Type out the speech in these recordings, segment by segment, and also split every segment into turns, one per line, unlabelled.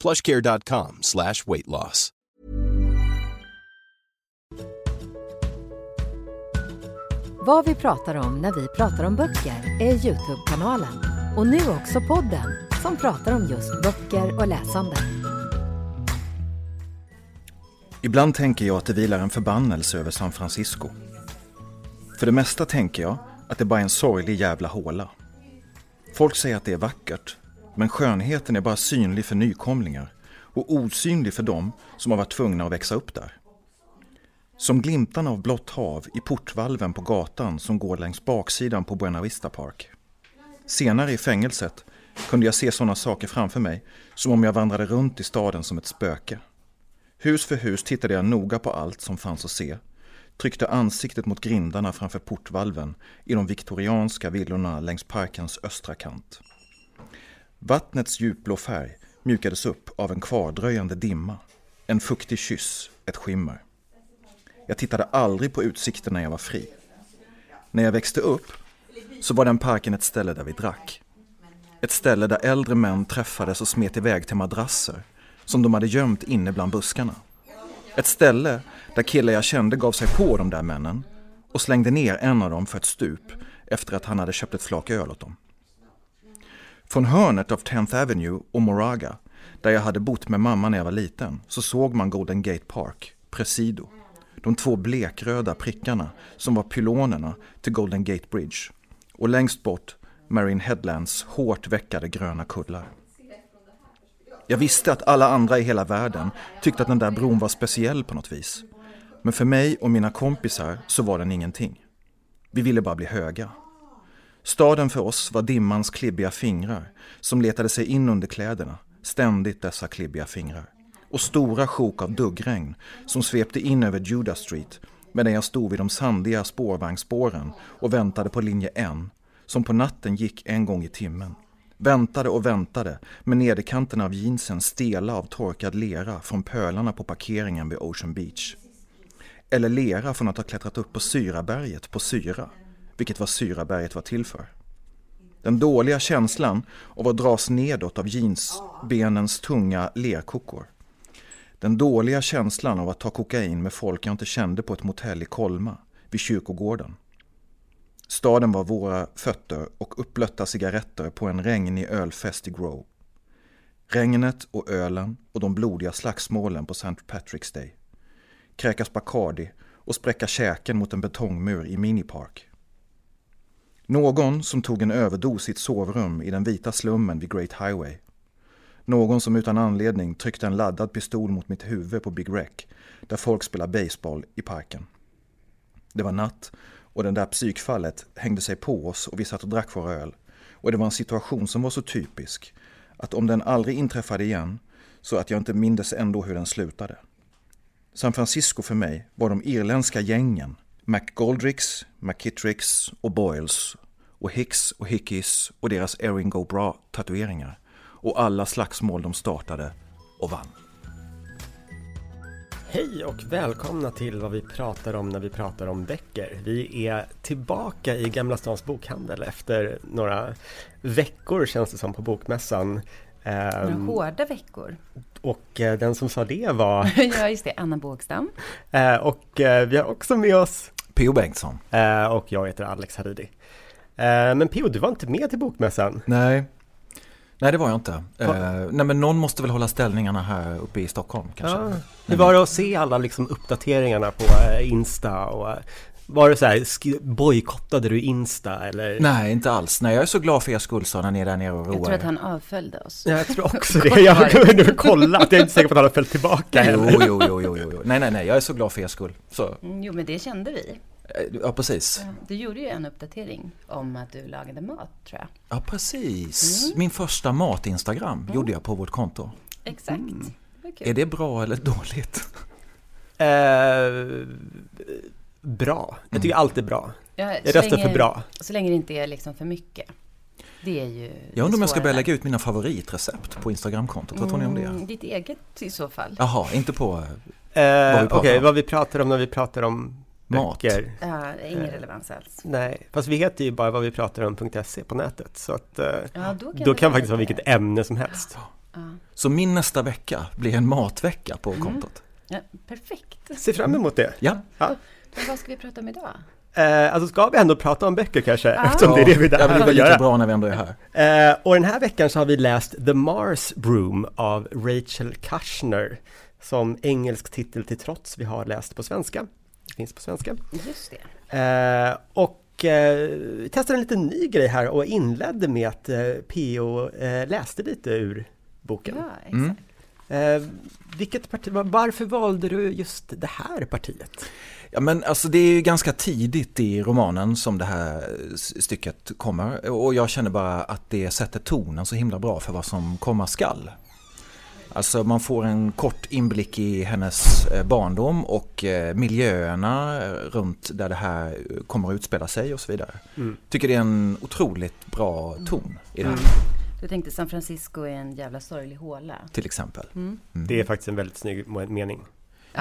plushcare.com slash weight loss.
Vad vi pratar om när vi pratar om böcker är Youtube-kanalen. Och nu också podden som pratar om just böcker och läsande.
Ibland tänker jag att det vilar en förbannelse över San Francisco. För det mesta tänker jag att det bara är en sorglig jävla håla. Folk säger att det är vackert, men skönheten är bara synlig för nykomlingar och osynlig för dem som har varit tvungna att växa upp där. Som glimtarna av blått hav i portvalven på gatan som går längs baksidan på Buena Vista Park. Senare i fängelset kunde jag se sådana saker framför mig som om jag vandrade runt i staden som ett spöke. Hus för hus tittade jag noga på allt som fanns att se, tryckte ansiktet mot grindarna framför portvalven i de viktorianska villorna längs parkens östra kant. Vattnets djupblå färg mjukades upp av en kvardröjande dimma, en fuktig kyss, ett skimmer. Jag tittade aldrig på utsikten när jag var fri. När jag växte upp så var den parken ett ställe där vi drack. Ett ställe där äldre män träffades och smet iväg till madrasser som de hade gömt inne bland buskarna. Ett ställe där killar jag kände gav sig på de där männen och slängde ner en av dem för ett stup efter att han hade köpt ett flak öl åt dem. Från hörnet av 10th Avenue och Moraga, där jag hade bott med mamma när jag var liten, så såg man Golden Gate Park, Presido. De två blekröda prickarna som var pylonerna till Golden Gate Bridge. Och längst bort Marine Headlands hårt veckade gröna kullar. Jag visste att alla andra i hela världen tyckte att den där bron var speciell på något vis. Men för mig och mina kompisar så var den ingenting. Vi ville bara bli höga. Staden för oss var dimmans klibbiga fingrar som letade sig in under kläderna, ständigt dessa klibbiga fingrar. Och stora sjok av duggregn som svepte in över Judah Street medan jag stod vid de sandiga spårvagnsspåren och väntade på linje N som på natten gick en gång i timmen. Väntade och väntade med nederkanten av jeansen stela av torkad lera från pölarna på parkeringen vid Ocean Beach. Eller lera från att ha klättrat upp på Syraberget på Syra, vilket var Syraberget var till för. Den dåliga känslan av att dras nedåt av jeansbenens tunga lerkokor. Den dåliga känslan av att ta kokain med folk jag inte kände på ett motell i Kolma, vid kyrkogården. Staden var våra fötter och upplötta cigaretter på en regnig ölfest i Grove. Regnet och ölen och de blodiga slagsmålen på St. Patrick's Day. Kräkas Bacardi och spräcka käken mot en betongmur i Minipark. Någon som tog en överdos i ett sovrum i den vita slummen vid Great Highway. Någon som utan anledning tryckte en laddad pistol mot mitt huvud på Big Rec där folk spelar baseball i parken. Det var natt och det där psykfallet hängde sig på oss och vi satt och drack vår öl. Och det var en situation som var så typisk att om den aldrig inträffade igen så att jag inte mindes ändå hur den slutade. San Francisco för mig var de irländska gängen McGoldricks, McKittricks och Boyles och Hicks och Hickeys och deras Erin Go Bra-tatueringar och alla slagsmål de startade och vann.
Hej och välkomna till vad vi pratar om när vi pratar om böcker. Vi är tillbaka i Gamla Stans bokhandel efter några veckor känns det som på Bokmässan.
Några
Ehm,
hårda veckor.
och eh, den som sa det var,
ja, just det, Anna Bågstam.
eh, och eh, vi har också med oss,
P.O. Bengtsson.
eh, och jag heter Alex Haridi. Eh, Men Pio, du var inte med till Bokmässan.
Nej. Nej, det var jag inte. Eh, nej, men någon måste väl hålla ställningarna här uppe i Stockholm kanske.
Ja. Hur var det att se alla liksom uppdateringarna på eh, Insta och eh, var det så här, bojkottade du Insta eller?
Nej, inte alls. Nej, jag är så glad för er skull så när ni är där nere och roar
Jag tror att han avföljde oss.
Jag tror också det. Jag har nu kollat, jag är inte säker på att han har följt tillbaka
Jo,
heller.
jo, jo, jo, jo, jo. Nej, nej, nej, jag är så glad för er skull. Så,
Mm, Jo, men det kände vi.
eh, ja, precis.
Du gjorde ju en uppdatering om att du lagade mat, tror jag.
Ja, precis. Min första mat-instagram gjorde jag på vårt konto.
Exakt.
Mm.
Det kul.
Är det bra eller dåligt?
Eh, bra. Jag tycker allt är bra.
Ja,
Jag
så
röstar
länge-
för bra.
Så länge det inte är liksom för mycket. Det är ju
Jag undrar om jag ska börja lägga ut mina favoritrecept på Instagramkontot. Vad tror ni om
Mm,
det?
Ditt eget i så fall.
Jaha, inte på...
Eh,
Vad vi pratar
Okej,
om.
vad vi pratar om när vi pratar om
Mat.
böcker.
Ja, ingen
Eh,
relevans alls.
Nej, fast vi heter ju bara vad vi pratar om.se på nätet. Så att eh,
Ja, då kan,
då kan faktiskt vara vilket ämne som helst.
Ja.
Så min nästa vecka blir en matvecka på
Mm.
kontot.
Ja, perfekt.
Se fram emot det.
Ja.
Men vad ska vi prata om idag?
Eh, alltså ska vi ändå prata om böcker kanske?
Ja.
Eftersom det är det vi är
ja,
där
men det lika
göra.
bra när vi ändå är här.
Eh, och den här veckan så har vi läst The Mars Broom av Rachel Kushner. Som engelsk titel till trots vi har läst på svenska. Det finns på svenska.
Just det.
Eh, och eh, vi testade en liten ny grej här och inledde med att eh, PO eh, läste lite ur boken.
Ja, exakt.
Mm.
Vilket parti, var- varför valde du just det här partiet?
Ja, men alltså det är ju ganska tidigt i romanen som det här s- stycket kommer och jag känner bara att det sätter tonen så himla bra för vad som komma skall. Alltså man får en kort inblick i hennes eh, barndom och eh, miljöerna eh, runt där det här eh, kommer att utspela sig och så vidare.
Mm.
Tycker det är en otroligt bra ton i det här,
Du tänkte San Francisco är en jävla sorglig håla.
till exempel.
Mm.
Det är faktiskt en väldigt snygg mening.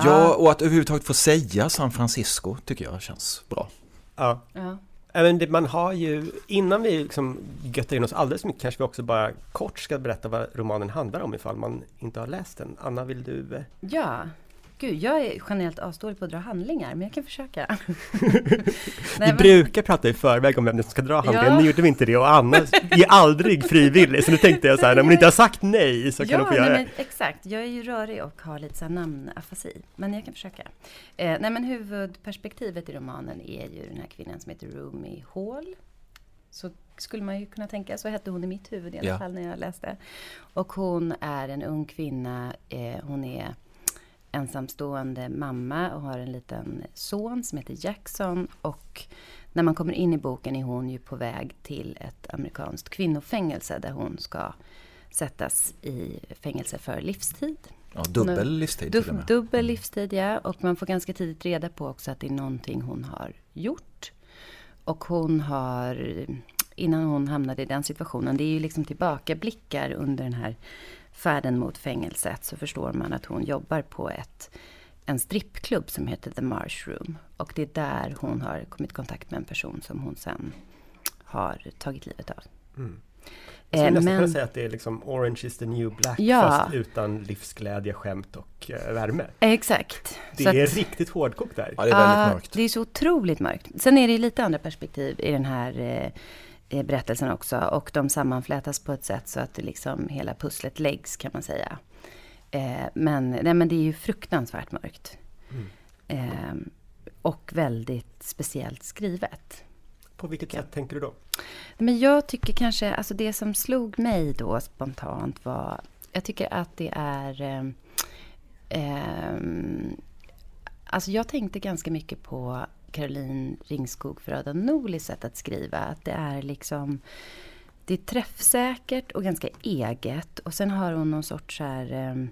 Ja, och att överhuvudtaget få säga San Francisco tycker jag känns bra.
Ja.
ja.
Även det, man har ju, innan vi liksom göttar in oss alldeles mycket kanske vi också bara kort ska berätta vad romanen handlar om ifall man inte har läst den. Anna, vill du? eh,
Ja. Gud, jag är generellt avståelig på att dra handlingar, men jag kan försöka.
vi
Nej, men-
brukar prata i förväg om vem som ska dra handlingen,
Ja.
nu gjorde vi inte det och Anna är aldrig frivillig, så nu tänkte jag så här, om hon inte har sagt nej så kan
ja,
hon få göra det.
exakt. Jag är ju rörig och har lite så här namnafasi. Men jag kan försöka. Eh, nej, men huvudperspektivet i romanen är ju den här kvinnan som heter Rumi Hall. Så skulle man ju kunna tänka, så hette hon i mitt huvud i alla
Ja.
fall när jag läste. Och hon är en ung kvinna. Eh, hon är ensamstående mamma och har en liten son som heter Jackson. Och när man kommer in i boken är hon ju på väg till ett amerikanskt kvinnofängelse där hon ska sättas i fängelse för livstid.
Ja, dubbel livstid
Du, dubbel livstid, ja. Och man får ganska tidigt reda på också att det är någonting hon har gjort. Och hon har, innan hon hamnade i den situationen, det är ju liksom tillbakablickar under den här färden mot fängelset, så förstår man att hon jobbar på ett, en strippklubb som heter The Marsh Room. Och det är där hon har kommit i kontakt med en person som hon sen har tagit livet av.
Mm.
Eh,
Så vi nästan
men-
kunna säga att det är liksom Orange is the new black
Ja.
fast utan livsglädje, skämt och eh, värme.
Exakt.
Det
Så
är
att-
riktigt hårdkokt där.
Ja, det är väldigt mörkt.
Det är så otroligt mörkt. Sen är det lite andra perspektiv i den här eh, eh, berättelsen också. Och de sammanflätas på ett sätt så att det liksom hela pusslet läggs kan man säga. Eh, men, nej, men det är ju fruktansvärt mörkt. Eh, och väldigt speciellt skrivet.
På vilket sätt tänker du då?
Men jag tycker kanske, alltså det som slog mig då spontant var, jag tycker att det är... Eh, alltså jag tänkte ganska mycket på Caroline Ringskog Fröda Norlis sätt att skriva. Att det är liksom... Det är träffsäkert och ganska eget. Och sen har hon någon sorts så här... Ehm,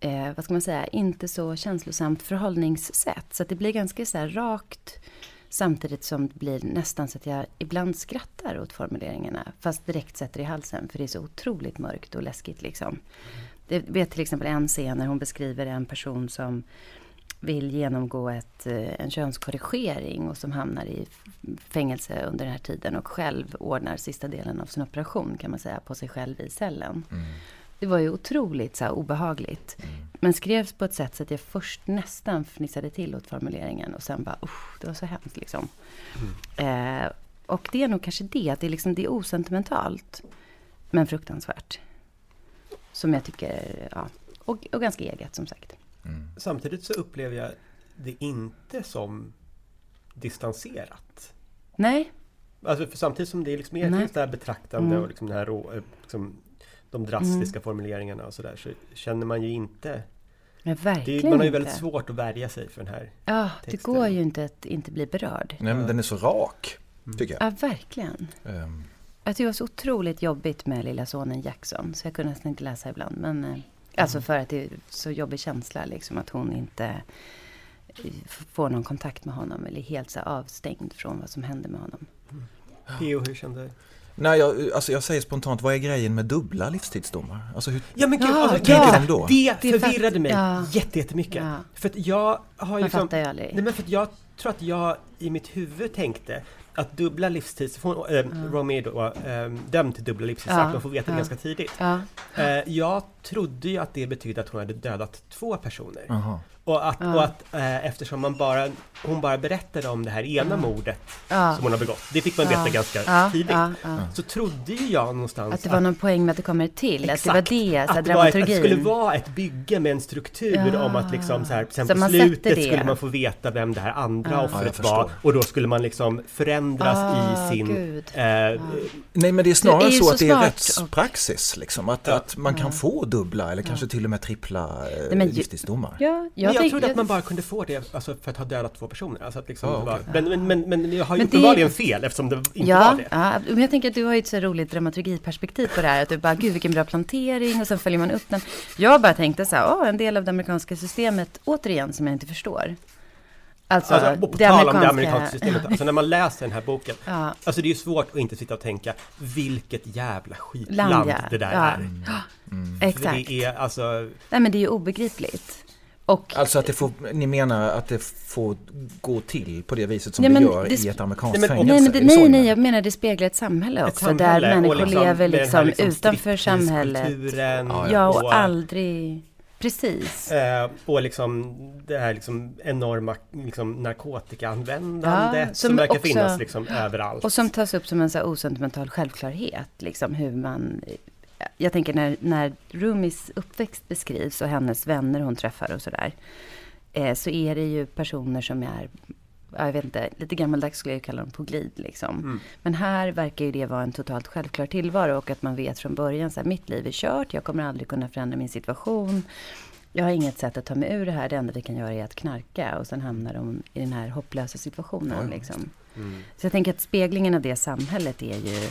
eh, vad ska man säga, inte så känslosamt förhållningssätt. Så att det blir ganska så här rakt samtidigt som det blir nästan så att jag ibland skrattar åt formuleringarna. Fast direkt sätter i halsen för det är så otroligt mörkt och läskigt liksom. Det vet till exempel en scen när hon beskriver en person som vill genomgå ett, eh, en könskorrigering och som hamnar i fängelse under den här tiden och själv ordnar sista delen av sin operation kan man säga på sig själv i cellen. Det var ju otroligt så här, obehagligt. Men skrevs på ett sätt så att jag först nästan fnissade till åt formuleringen och sen bara usch, det var så hemskt liksom. Eh, och det är nog kanske det, att det är, liksom, det är osentimentalt. Men fruktansvärt. Som jag tycker, ja. Och, och ganska eget som sagt.
Samtidigt så upplever jag det inte som distanserat.
Nej,
Alltså för samtidigt som det är liksom
Nej.
finns det här betraktande
Mm.
och liksom det här rå, eh, liksom, de drastiska formuleringarna och sådär så känner man ju inte
men
det
verkligen
är, Man har ju
inte.
väldigt svårt att värja sig för den här
Ja, det
texten.
går ju inte att inte bli berörd.
Nej, men den är så rak, tycker jag.
Ja, verkligen.
Ehm,
Jag tycker det var så otroligt jobbigt med lilla sonen Jackson, så jag kunde nästan inte läsa ibland. Men eh, Alltså för att det är så jobbig känsla liksom att hon inte får någon kontakt med honom eller är helt så avstängd från vad som händer med honom.
P.O. hur kände du?
Nej, jag, alltså jag säger spontant, vad är grejen med dubbla livstidsdomar? Alltså hur,
Ja men gud,
Ja,
alltså,
ja.
det,
de då?
det
Det är
förvirrade mig
ja.
jätte, jättemycket.
Ja.
För att jag har
Man
liksom...
fattar ju aldrig.
Nej men för att jag tror att jag i mitt huvud tänkte att dubbla livstids... För hon, äh, Romy är då äh, dömd till dubbla livstidsstraff,
Ja.
man får veta det
Ja.
ganska tidigt.
Ja,
Eh, jag trodde ju att det betydde att hon hade dödat två personer.
Aha.
Och att,
Ja.
och att eh, eftersom man bara, hon bara berättade om det här ena mordet
ja,
som hon har begått, det fick man veta
Ja.
ganska
ja,
tidigt.
ja, ja.
Så trodde ju jag någonstans
Att det var någon poäng med att det kommer till, att det var
Exakt.
det, så
att det, var ett, att det skulle vara ett bygge med en struktur
Ja.
om att liksom så här, sen
Så
på slutet skulle man få veta vem det här andra offret var och då skulle man liksom förändras
Ah,
i sin
gud.
eh,
Nej men det är snarare
Det är ju
så,
så
att det är rättspraxis liksom. Att,
Ja.
att man kan få dubbla eller kanske till och med trippla eh,
Nej, men
livstidsdomar.
Ja,
Jag, jag
tänk-
trodde att man bara kunde få det alltså, för att ha dödat två personer. Alltså att liksom var,
okej.
men, men, men, men jag har ju uppenbarligen fel eftersom det inte var
Ja,
det.
ja, men jag tänker att du har ju ett så roligt dramaturgiperspektiv på det här. Att du bara, gud vilken bra plantering och sen följer man upp den. Jag bara tänkte så här, åh, en del av det amerikanska systemet, återigen, som jag inte förstår. Alltså,
Alltså, på tal om det amerikanska systemet, alltså när man läser den här boken,
Ja,
alltså det är ju svårt att inte sitta och tänka vilket jävla skitland
Land, ja.
det där
Ja.
är. För
exakt.
det är alltså,
Nej, men det är ju obegripligt. Och
Alltså att det får, ni menar att det får gå till på det viset som
Nej,
det gör
det-
i ett amerikanskt
Nej,
fängelse?
Nej, men det,
det
nej, nej, jag menar det speglar ett samhälle
ett
också.
samhälle
där människor
liksom
lever
här
liksom, utanför samhället.
Ja,
Ja, och
och,
aldrig... Precis.
eh, och liksom det här liksom enorma liksom narkotikaanvändandet
Ja,
som,
som
verkar
också-
finnas liksom överallt.
Och som tas upp som en så osentimental självklarhet. Liksom hur man... Jag tänker när, när Rumis uppväxt beskrivs och hennes vänner hon träffar och sådär. Eh, så är det ju personer som är, jag vet inte, lite gammaldags skulle jag kalla dem på glid liksom.
Mm.
Men här verkar ju det vara en totalt självklar tillvaro och att man vet från början så här, mitt liv är kört, jag kommer aldrig kunna förändra min situation. Jag har inget sätt att ta mig ur det här, det enda vi kan göra är att knarka och sen hamnar de i den här hopplösa situationen.
Ja,
liksom.
Mm.
Så jag tänker att speglingen av det samhället är ju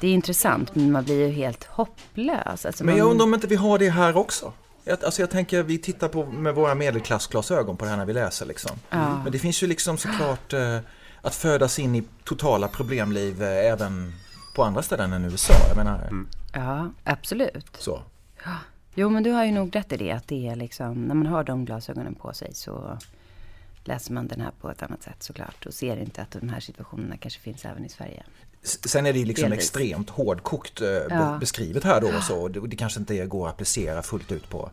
det är intressant, men man blir ju helt hopplös. Alltså
Men jag undrar om inte vi har det här också? Jag, alltså jag tänker, vi tittar på med våra medelklassglasögon på det här när vi läser liksom.
Ja.
Men det finns ju liksom såklart eh, att födas in i totala problemliv eh, även på andra ställen än USA. Jag menar,
Ja, absolut.
så.
Jo, men du har ju nog rätt i det. Att det är liksom, när man har de glasögonen på sig så läser man den här på ett annat sätt såklart. Och ser inte att de här situationerna kanske finns även i Sverige.
Sen är det ju liksom
Delvis.
extremt hårdkokt eh,
Ja.
beskrivet här då och så. Och Det, det kanske inte går att applicera fullt ut på,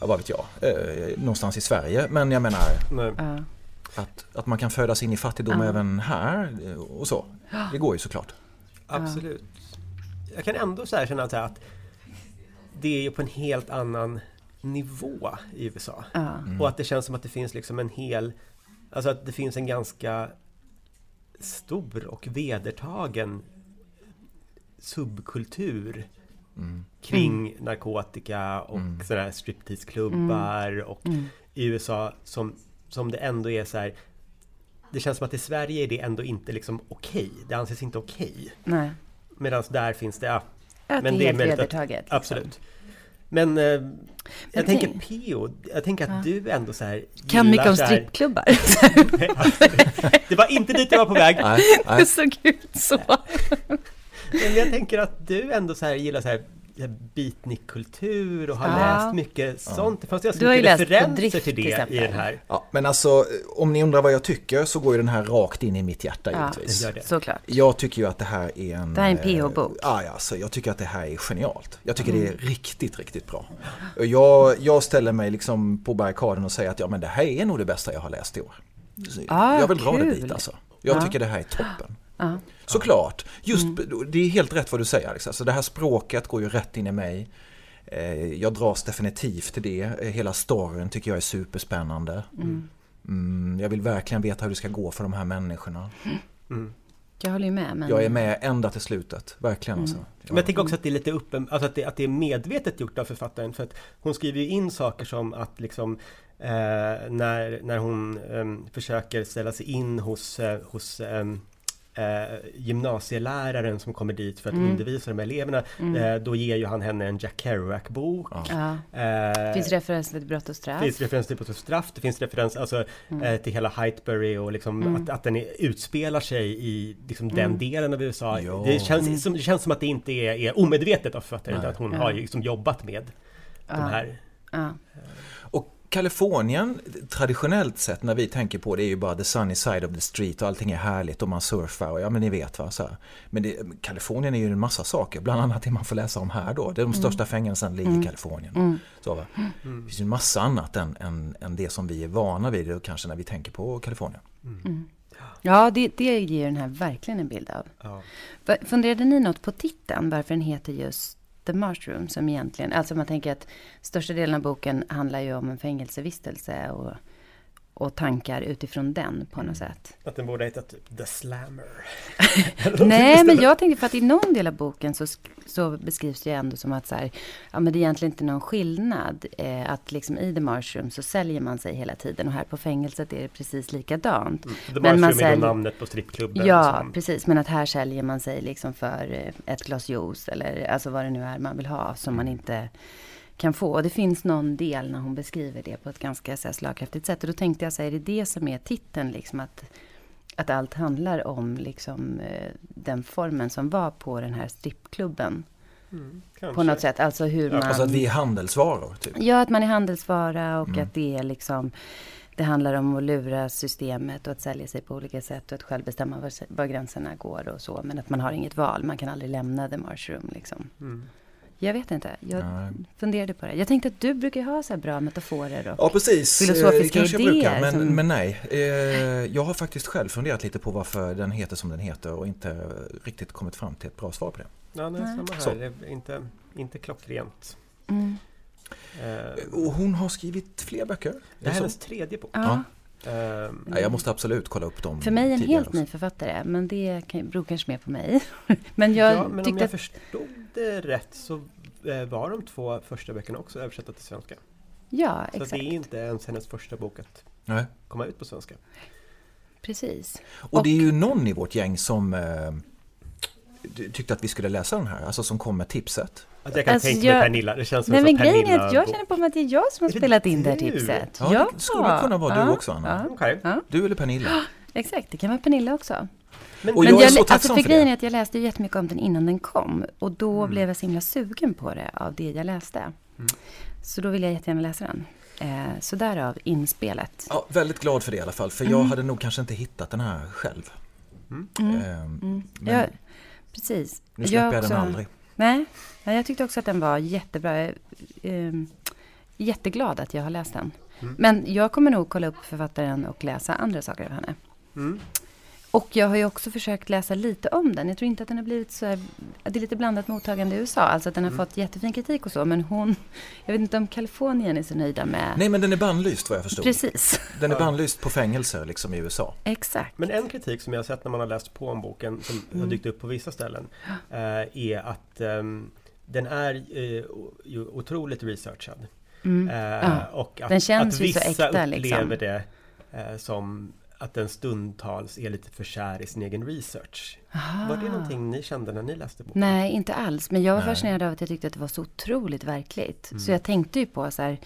ja, vad vet jag, eh, någonstans i Sverige. Men jag menar.
Ja,
att, att man kan födas in i fattigdom
Ja.
även här eh, och så. Det går ju såklart.
Absolut. Jag kan ändå så här känna så att det är ju på en helt annan nivå i USA.
ja,
Och att det känns som att det finns liksom en hel... Alltså att det finns en ganska stor och vedertagen subkultur kring narkotika och
Mm.
sådana här striptease-klubbar och
mm,
i USA som, som det ändå är så här Det känns som att i Sverige är det ändå inte liksom okej. Det anses inte okej.
nej.
Medan där finns det, ja,
Att
Men
det är helt vedertaget. liksom.
absolut. Men eh, jag,
Jag
tänker
tänk-
Pio, jag tänker att
Ja.
du ändå så här
Kan
gillar
mycket om
så här-
strippklubbar.
Det var inte dit jag var på väg.
Nej, nej.
det såg ut så.
Men jag tänker att du ändå så här gillar så här beatnikkultur och har
Ja.
läst mycket sånt. Det fanns ganska
Du har ju
mycket
läst på
referenser
Drift,
till
till
det i
exempel.
den här.
Ja, men alltså om ni undrar vad jag tycker så går ju den här rakt in i mitt hjärta
Ja,
givetvis.
det gör det.
Såklart.
Jag tycker ju att det här är en...
Det här är en
eh,
PH-bok.
Ja, ja, alltså, jag tycker att det här är genialt. Jag tycker
Mm.
det är riktigt, riktigt bra. Och Jag, jag ställer mig liksom på barrikaden och säger att ja, men det här är nog det bästa jag har läst i år.
Ah,
jag vill dra det
kul.
dit alltså. Jag
Ja.
tycker det här är toppen.
Ja.
Såklart. Just,
Mm.
Det är helt rätt vad du säger Alex. Alltså, det här språket går ju rätt in i mig. Eh, Jag dras definitivt till det. Eh, Hela storyn tycker jag är superspännande. Mm, jag vill verkligen veta hur det ska gå för de här människorna.
Mm.
Jag håller ju med. Men...
Jag är med ända till slutet. Verkligen alltså.
Men jag tänker också att det är lite uppen, alltså att det, att det är medvetet gjort av författaren för att hon skriver ju in saker som att liksom eh, när, när hon em, försöker ställa sig in hos, eh, hos em, eh, gymnasieläraren som kommer dit för att
Mm.
undervisa de här eleverna. Eh, då ger ju han henne en Jack Kerouac-bok.
Ja.
Eh,
Finns referenser till brott och straff.
det finns referens till Brott och straff, det finns referens alltså, eh, till hela Hydebury och liksom att, att den är, utspelar sig i liksom, den delen av USA.
Ja.
Det, känns, som, det känns som att det inte är, är omedvetet av författaren, utan att hon
Ja.
har liksom jobbat med de här.
Ja.
Kalifornien, traditionellt sett när vi tänker på det är ju bara the sunny side of the street och allting är härligt och man surfar och ja men ni vet va. Så här. Men det, Kalifornien är ju en massa saker, bland annat det man får läsa om här då. Det är de största fängelserna ligger i Kalifornien. Så, va? Det finns ju en massa annat än, än, än det som vi är vana vid och kanske när vi tänker på Kalifornien.
Ja, det, det ger den här verkligen en bild av.
Ja.
Funderade ni något på titeln, varför den heter just The Mushroom, som egentligen, alltså man tänker att största delen av boken handlar ju om en fängelsevistelse och, och tankar utifrån den på något sätt.
Att den borde heta typ The Slammer.
Nej, men jag tänkte för att i någon del av boken så, så beskrivs det ju ändå som att så här, ja men det är egentligen inte någon skillnad. Eh, att liksom i The Mushroom så säljer man sig hela tiden och här på fängelset är det precis likadant.
The
Men
Mushroom är då namnet på strippklubben.
Ja,
som-
precis. Men att här säljer man sig liksom för eh, ett glas juice eller alltså vad det nu är man vill ha som man inte kan få. Och det finns någon del när hon beskriver det på ett ganska så här, slagkraftigt sätt. Och då tänkte jag så här, är det det som är titeln liksom att, att allt handlar om liksom eh, den formen som var på den här strippklubben
kanske.
på något sätt. Alltså hur man...
Alltså att vi är handelsvaror typ.
Ja, att man är handelsvara och att det är liksom det handlar om att lura systemet och att sälja sig på olika sätt och att själv bestämma var, var gränserna går och så. Men att man har inget val, man kan aldrig lämna the mushroom liksom. Jag vet inte, jag
Nej.
funderade på det. Jag tänkte att du brukar ha så här bra metaforer och...
Ja precis,
Filosofiska
Eh, kanske jag
idéer
brukar, men,
som-
men nej. Eh, Jag har faktiskt själv funderat lite på varför den heter som den heter och inte riktigt kommit fram till ett bra svar på det.
Ja, nej, samma här.
Så.
Det är inte, inte klockrent.
Mm.
Eh,
Och hon har skrivit fler böcker.
det här är hennes tredje bok.
Ja,
Ehm,
Nej, jag måste absolut kolla upp dem
för mig en helt ny författare, men det kan, beror kanske mer på mig. men jag
ja, men om jag
att...
förstod det rätt så var de två första böckerna också översatta till svenska.
Ja,
Så
exakt.
det är inte ens hennes första bok att
Nej.
komma ut på svenska.
Precis.
Och det är ju någon i vårt gäng som eh, tyckte att vi skulle läsa den här, alltså som kom med tipset.
Att jag kan
Alltså,
tänka mig
jag-
Pernilla, det känns som
Nej
en
men grejen är att jag känner på mig att det är jag som har spelat in det här tipset.
Ja, det skulle kunna vara du också, Anna.
Ja, ja,
Du eller Pernilla?
exakt, det kan vara Pernilla också.
Men,
Och
Men
jag är så
alltså
tacksam
för
för
grejen
det.
är att jag läste ju jättemycket om den innan den kom. Och då
Mm.
blev jag så himla sugen på det av det jag läste.
Mm.
Så då vill jag jättegärna läsa den. Eh, så därav inspelet.
Ja, väldigt glad för det i alla fall, för
Mm.
jag hade nog kanske inte hittat den här själv.
Mm.
Ehm, Men
Ja, precis.
nu släpper jag,
också-
den aldrig.
Nej, ja, jag tyckte också att den var jättebra. Jag är, eh, jätteglad att jag har läst den.
Mm.
Men jag kommer nog kolla upp författaren och läsa andra saker av henne.
Mm.
Och jag har ju också försökt läsa lite om den. Jag tror inte att den har blivit så här, Det är lite blandat mottagande i USA. Alltså att den har
Mm.
fått jättefin kritik och så. Men hon... Jag vet inte om Kalifornien är så nöjda med...
Nej, men den är bannlyst vad jag förstod.
Precis.
Den är bannlyst på fängelser liksom i USA.
Exakt.
Men en kritik som jag har sett när man har läst på om boken, som
Mm.
har dykt upp på vissa ställen, eh, är att ehm, den är eh, ju otroligt researchad.
Mm.
Eh,
Ja.
Och att,
Den känns
att
ju så
vissa
äkta,
upplever
liksom.
det som att den stundtals är lite för kär i sin egen research. Var det någonting ni kände när ni läste boken?
Nej, inte alls. Men jag var
Nej.
fascinerad av att jag tyckte att det var så otroligt verkligt.
Mm.
Så jag tänkte ju på så här,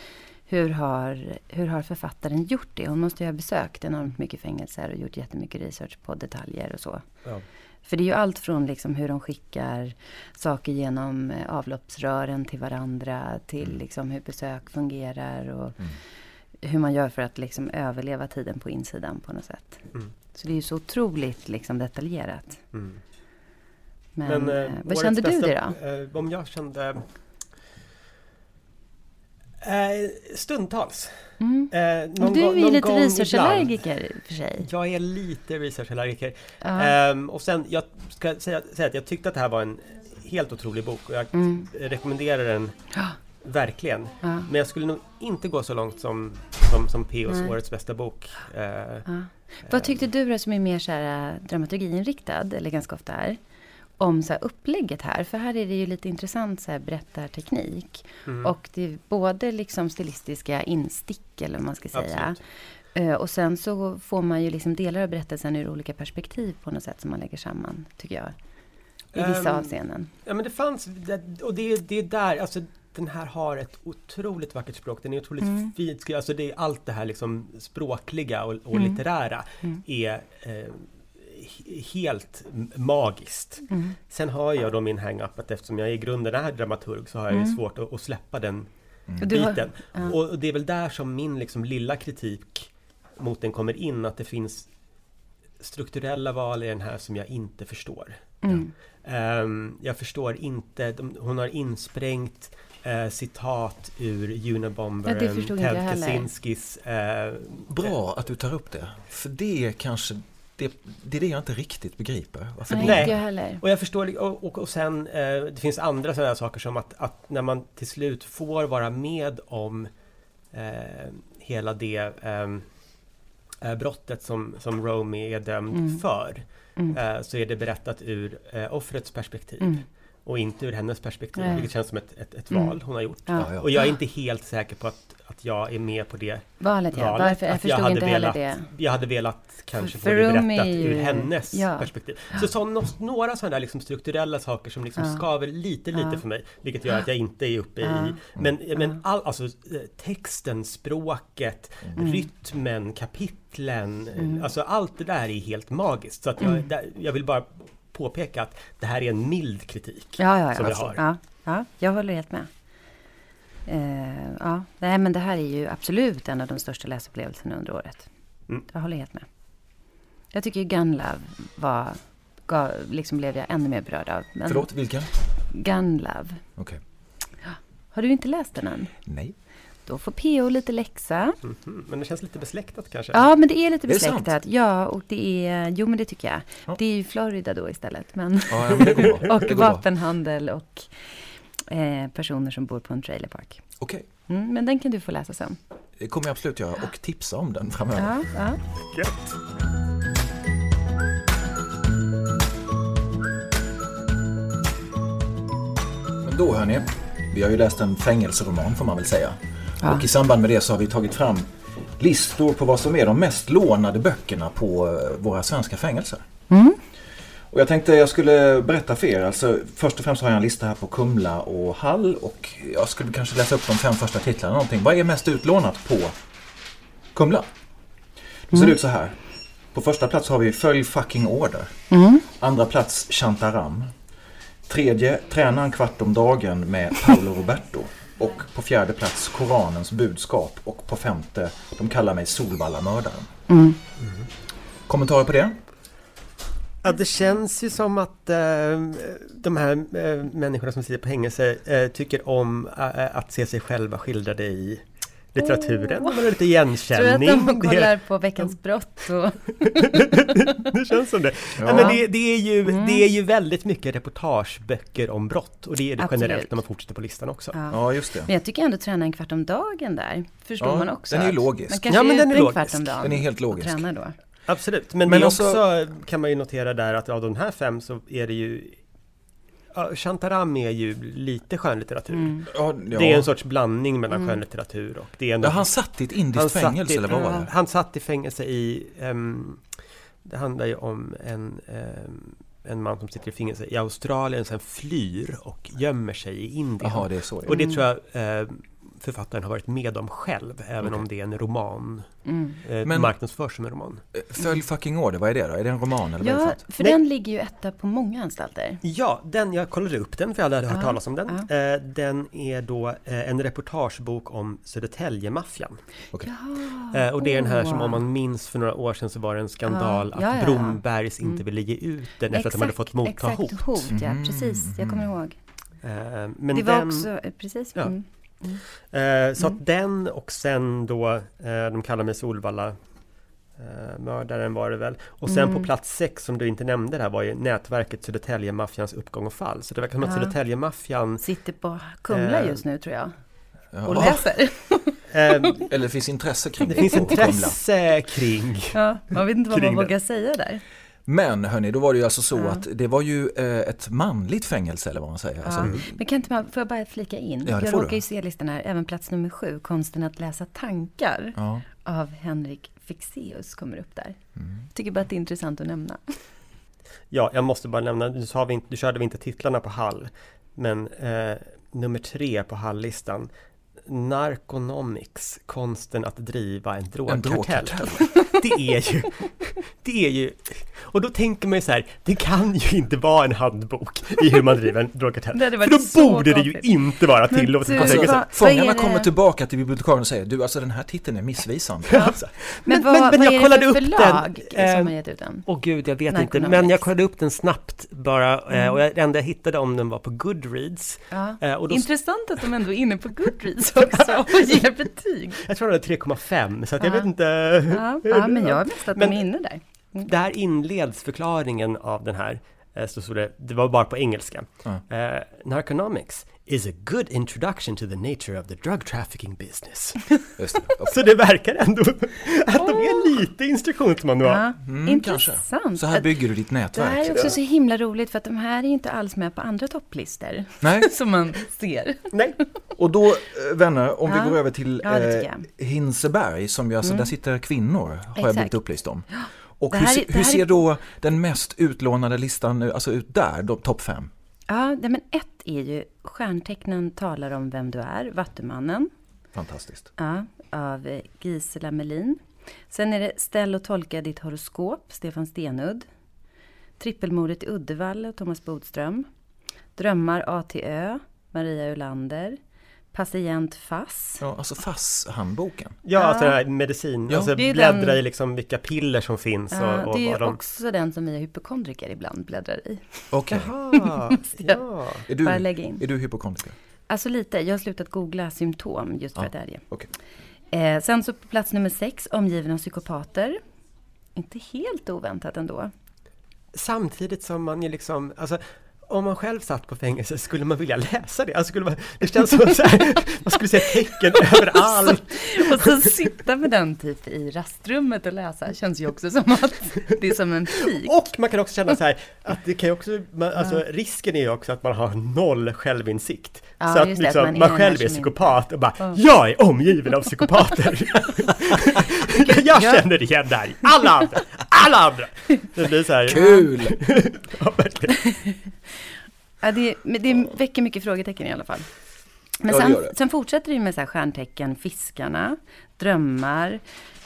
hur har, hur har författaren gjort det? Hon måste ju ha besökt enormt mycket fängelser och gjort jättemycket research på detaljer och så.
Ja.
För det är ju allt från liksom hur de skickar saker genom eh, avloppsrören till varandra till
Mm.
liksom hur besök fungerar och hur man gör för att liksom överleva tiden på insidan på något sätt.
Mm.
Så det är ju så otroligt liksom detaljerat.
Mm.
Men,
eh,
eh, vad kände du
bästa-
det då?
eh, om jag kände... Eh, stundtals.
Mm.
Eh,
Men du är ju lite researchallergiker i och för sig.
Jag är lite researchallergiker. Ehm, och sen, jag ska säga, säga att jag tyckte att det här var en helt otrolig bok och jag
Mm.
rekommenderar den. Verkligen.
Ja.
Men jag skulle nog inte gå så långt som, som, som P.O.s
Nej.
årets bästa bok. Eh,
Ja. Vad tyckte du då som är mer så här, äh, dramaturgiinriktad, eller ganska ofta är, om så här, upplägget här? För här är det ju lite intressant så här, berättarteknik.
mm,
Och det är både liksom stilistiska instick, eller vad man ska säga.
absolut.
Eh, och sen så får man ju liksom delar av berättelsen ur olika perspektiv på något sätt som man lägger samman, tycker jag. I vissa
Ehm,
avseenden.
Ja men det fanns, och det, det är där, alltså den här har ett otroligt vackert språk, den är otroligt
Mm.
fint alltså det är allt det här liksom språkliga och, och
Mm.
litterära
Mm.
är eh, he- helt magiskt.
Mm.
Sen har jag då min hang-up att eftersom jag i grunden är dramaturg så har jag
Mm.
svårt att, att släppa den
Och du har-
biten.
ja.
Och det är väl där som min liksom lilla kritik mot den kommer in, att det finns strukturella val i den här som jag inte förstår.
Mm.
Ehm, jag förstår inte, de, hon har insprängt eh, citat ur Unabombaren,
Ja,
Ted. Kaczynskis eh,
Bra att du tar upp det. För det är kanske det, det är det jag inte riktigt begriper. Varför
Nej,
det?
inte jag heller.
Och jag förstår, och, och, och sen eh, det finns andra sådana saker som att, att när man till slut får vara med om eh, hela det ehm, eh, brottet som, som Romy är dömd
Mm.
för
Mm.
eh, så är det berättat ur eh, offrets perspektiv
Mm.
Och inte ur hennes perspektiv,
Nej.
vilket känns som ett, ett, ett
Mm.
val hon har gjort.
Ja.
Och jag är inte helt säker på att, att jag är med på det
Valet ja,
valet.
varför? Jag
Att
förstod
hade
inte heller
velat,
det.
Jag hade velat kanske
för
få det berättat ur hennes
ja.
perspektiv. Så, så nå- några sådana där liksom strukturella saker som liksom
Ja.
skaver lite, lite
Ja.
för mig. Vilket gör att jag inte är uppe
Ja.
i... Men, men all, alltså, eh, texten, språket,
Mm.
rytmen, kapitlen. eh,
Mm.
Alltså allt det där är helt magiskt. Så att jag,
Mm.
där, jag vill bara påpeka att det här är en mild kritik.
Ja, ja,
som
ja.
jag har.
ja, ja. Jag håller helt med. Eh, ja, nej men det här är ju absolut en av de största läsupplevelserna under året.
Mm.
Jag håller helt med. Jag tycker ju Gun Love var, gav, liksom blev jag ännu mer berörd av. Men
Förlåt, vilken?
Gun Love.
Okej.
Har du inte läst den än?
Nej.
Då får PO lite läxa.
Mhm. Men det känns lite besläktat kanske.
Ja, men det är lite
Det är
besläktat. Ja, och det är, jo men det tycker jag.
Ja.
Det är ju Florida då istället. Men
Ja, ja, men det går bra.
och
det går bra.
vapenhandel och eh, personer som bor på en trailerpark.
Okej,
Mm, men den kan du få läsa sen.
det kommer jag absolut göra och tipsa om den framöver.
Ja, ja.
Gött.
Men då hörni, vi har ju läst en fängelseroman får man väl säga.
Ja.
Och i samband med det så har vi tagit fram listor på vad som är de mest lånade böckerna på eh, våra svenska fängelser.
Mm.
Och jag tänkte jag skulle berätta för er. Alltså, först och främst har jag en lista här på Kumla och Hall och jag skulle kanske läsa upp de fem första titlarna. Någonting. Vad är mest utlånat på Kumla? Det ser
Mm.
ut så här. På första plats har vi Följ fucking order.
Mm.
Andra plats Chantaram. Tredje Träna en kvart om dagen med Paolo Roberto. Och på fjärde plats Koranens budskap. Och på femte De kallar mig Solvallamördaren.
Mm.
Kommentarer på det?
Ja, det känns ju som att eh, de här eh, människorna som sitter på fängelse eh, tycker om eh, att se sig själva skildrade i litteraturen. Har lite
Tror
igenkänning.
att de
Det-
kollar på Veckans brott? Och...
det känns som det. Ja. Men det, det, är ju,
Mm.
det är ju väldigt mycket reportageböcker om brott och det är det
Absolut.
generellt när man fortsätter på listan också.
Ja.
Ja, just det.
Men jag tycker ändå träna en kvart om dagen där. Förstår
Ja,
man också.
den är ju logisk.
Man
Ja, men
är
den är
en kvart
logisk.
om dagen.
Den är helt
och
logisk.
tränar då.
Absolut, men,
Men alltså-
också kan man ju notera där att av de här fem så är det ju ja, Shantaram är ju lite skönlitteratur.
Mm.
Ja, ja.
Det är en sorts blandning mellan
Mm.
skönlitteratur och det är
Ja, han satt i ett indiskt fängelse
i-
eller vad var
ja.
det?
Han satt i fängelse i ehm, Det handlar ju om en ehm, En man som sitter i fängelse i Australien sen flyr och gömmer sig i Indien.
Jaha, det är så.
Och det tror jag eh, författaren har varit med om själv, även
Okej.
om det är en roman.
Mm.
Eh,
Men-
marknadsförs som en roman.
Följ fucking order, vad är det då? Är det en roman eller vad är det för
Ja, för
Nej.
den ligger ju etta på många anstalter.
Ja, den, jag kollade upp den för jag hade hört
Ja,
talas om den.
ja.
Eh, den är då eh, en reportagebok om Södertälje-maffian.
Jaha,
Eh, och det är den här som om man minns för några år sedan så var det en skandal
Ja, ja,
att
ja.
Brombergs inte
Mm.
ville ge ut den efter att de hade fått motta
exakt,
hot.
hot. ja,
Mm,
precis. Jag kommer
mm.
ihåg.
Eh, men
det var
den,
också, eh, precis.
Ja.
Mm.
Eh, så
Mm.
att den och sen då, eh, de kallar mig Solvalla eh, mördaren var det väl. Och sen
Mm.
på plats sex som du inte nämnde där var ju nätverket Södertälje-maffians uppgång och fall. Så det verkar som att
Ja.
Södertälje-maffian
Sitter på Kumla
Eh,
just nu tror jag och
Ja.
läser.
eh,
Eller det finns intresse kring
Det finns
på Kumla.
intresse kring
Ja, man vet inte vad man
det.
vågar säga där.
Men hörni, då var det ju alltså så
Ja.
att det var ju eh, ett manligt fängelse eller vad man säger. Alltså,
Ja. Men kan inte man, får jag bara flika in?
Ja, det
jag
får
råkar
du.
ju se listan här, även plats nummer sju, Konsten att läsa tankar
ja.
av Henrik Fexeus kommer upp där.
Mm.
Tycker bara att det är intressant att nämna.
Ja, jag måste bara nämna, nu, sa vi inte, nu körde vi inte titlarna på Hall, men eh, nummer tre på Hall-listan, Narconomics, konsten att driva en drogkartell. Det är ju, det är ju, och då tänker man ju så här, det kan ju inte vara en handbok i hur man driver en drogkartell. För då borde det ju inte vara tillåtet på
Alltså,
fängelse.
vad-
fångarna kommer tillbaka till bibliotekarien och säger du alltså den här titeln är missvisande.
Alltså.
Men,
Men-
vad,
men- men
vad
jag
är
kollade upp den,
förlag
eh,
som har gett ut den?
Åh gud, jag vet inte. Men jag kollade upp den snabbt bara eh,
Mm.
och jag, det enda jag hittade om den var på Goodreads.
Ja.
Eh, och då,
Intressant att de ändå är inne på Goodreads också och ger betyg.
jag tror det var 3,5 så jag
Ja.
vet inte.
Ja, ja men jag har mest att
Men-
de är inne där.
Där inleds förklaringen av den här. Eh, Så stod det, det var bara på engelska.
Ja.
Eh, Narconomics is a good introduction to the nature of the drug trafficking business.
Just det.
Så det verkar ändå att de är lite instruktionsmanual.
Ja,
Mm, kanske.
intressant.
Så här bygger du ditt
det här
nätverk.
är också så himla roligt för att de här är inte alls med på andra topplistor
Nej,
som man ser.
Nej,
och då eh, vänner, om
Ja.
vi går över till
Ja,
eh, Hinseberg, som ju, alltså,
Mm.
där sitter kvinnor, har jag
Exakt.
blivit upplyst om. Och hur,
är-
hur ser då den mest utlånade listan nu, alltså ut där, topp fem?
Ja, men ett är ju Stjärntecknen talar om vem du är, Vattumannen.
Fantastiskt.
Ja, av Gisela Melin. Sen är det Ställ och tolka ditt horoskop, Stefan Stenudd. Trippelmordet i Uddevalla, Thomas Bodström. Drömmar A till Ö, Maria Ulander. Patient Fass.
Ja, alltså FASS-handboken.
ja,
Ja.
alltså den här medicin,
Ja.
alltså bläddra
den-
i liksom vilka piller som finns och,
Ja,
och
det är
de...
också den som vi hypokondriker ibland bläddrar i.
Okej,
Jaha, ja.
är, du,
Bara lägga in.
är du hypokondriker?
Alltså lite, jag har slutat googla symptom just för
Ja.
att det är det.
Okej.
Eh, sen så på plats nummer sex, omgiven av psykopater. Inte helt oväntat ändå.
Samtidigt som man ju liksom, alltså om man själv satt på fängelse skulle man vilja läsa det. Alltså skulle man, det känns som så här, man skulle se tecken överallt.
Och så sitta med den typ i rastrummet och läsa känns ju också som att det är som en pik.
Och man kan också känna så här att det kan också, man, alltså risken är ju också att man har noll självinsikt.
Ja,
så att
det, att
liksom,
man
man, själv är psykopat och bara
Ja.
Jag är omgiven av psykopater! jag
Ja.
känner igen det här i alla andra! Alla andra! Det blir så här,
Kul!
ja, verkligen.
Ja, det, men det väcker mycket frågetecken i alla fall. Men
Ja, det
sen,
det.
sen fortsätter det ju med så här stjärntecken, fiskarna, drömmar,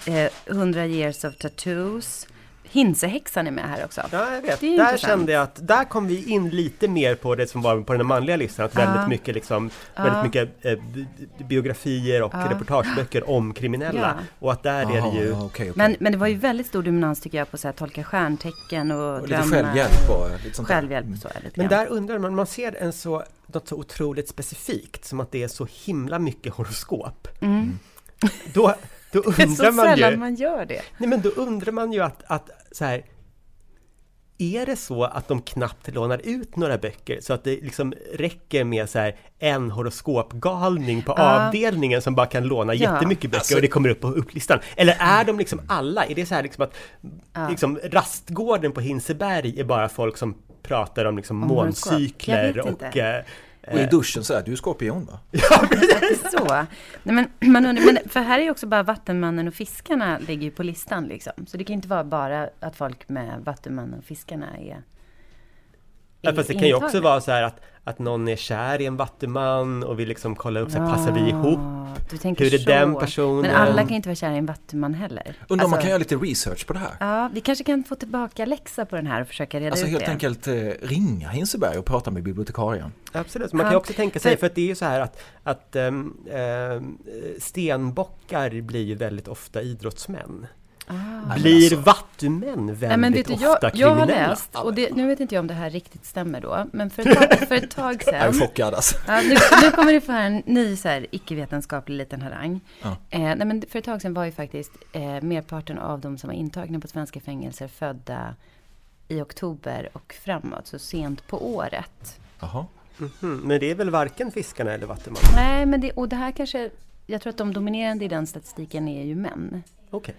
eh, 100 years of tattoos. Hinsehäxan är med här också.
Ja, jag vet.
Det är
Där
intressant.
kände jag att där kom vi in lite mer på det som var på den manliga listan. Att
Ja.
väldigt mycket, liksom,
Ja.
väldigt mycket eh, bi- biografier och
Ja.
reportageböcker om kriminella.
Ja.
Och att där är det ju...
Ah, okej, okej.
Men, men det var ju väldigt stor dominans tycker jag på här, tolka stjärntecken och,
Och lite
drömmar.
självhjälp bara. Lite sånt där.
Självhjälp och så. Lite
Men där undrar man, man ser en så, något så otroligt specifikt som att det är så himla mycket horoskop.
Mm.
Då, då
Det är så
undrar man
sällan
ju...
man gör det.
Nej men då undrar man ju att, att så här, är det så att de knappt lånar ut några böcker så att det liksom räcker med så här en horoskopgalning på
Ja.
avdelningen som bara kan låna
Ja.
jättemycket böcker
Alltså-
och det kommer upp på upplistan? Eller är de liksom alla? Är det så här liksom att
Ja.
liksom rastgården på Hinseberg är bara folk som pratar om liksom
Om
måncykler och...
inte.
eh,
Och i duschen så här, du är skorpion va?
Inte så. Nej, men, man undrar, men för här är ju också bara Vattenmannen och Fiskarna ligger ju på listan liksom. Så det kan inte vara bara att folk med Vattenmannen och Fiskarna är
Ja, fast det kan ju också vara så här att, att någon är kär i en vattuman och vill liksom kolla upp, så här, passar vi ihop?
Du tänker
Hur är
så.
den personen?
Men alla kan ju inte vara kära i en vattuman heller.
Undrar om man
Alltså,
kan göra lite research på det här?
Ja, vi kanske kan få tillbaka läxa på den här och försöka reda
Alltså
ut
helt
det.
enkelt eh, ringa Hinseberg och prata med bibliotekarien.
Absolut, man kan ju också tänka sig,
för-
att det är ju så här att, att ehm, stenbockar blir ju väldigt ofta idrottsmän.
Ah.
Blir
alltså.
vattumän väldigt
Nej, men vet du,
ofta
jag, jag
kriminella?
har läst, och det, nu vet inte jag om det här riktigt stämmer då, men för ett tag, för ett tag
Jag är
sedan
chockad alltså.
Ja, nu, nu kommer det få en ny så här, icke-vetenskaplig liten harang.
Ja.
Eh, nej, men för ett tag sedan var ju faktiskt eh, merparten av de som var intagna på svenska fängelser födda i oktober och framåt, så sent på året.
Jaha.
Mhm, Men det är väl varken fiskarna eller vattuman?
Nej, men det, och det här kanske, jag tror att de dominerande i den statistiken är ju män.
Okej.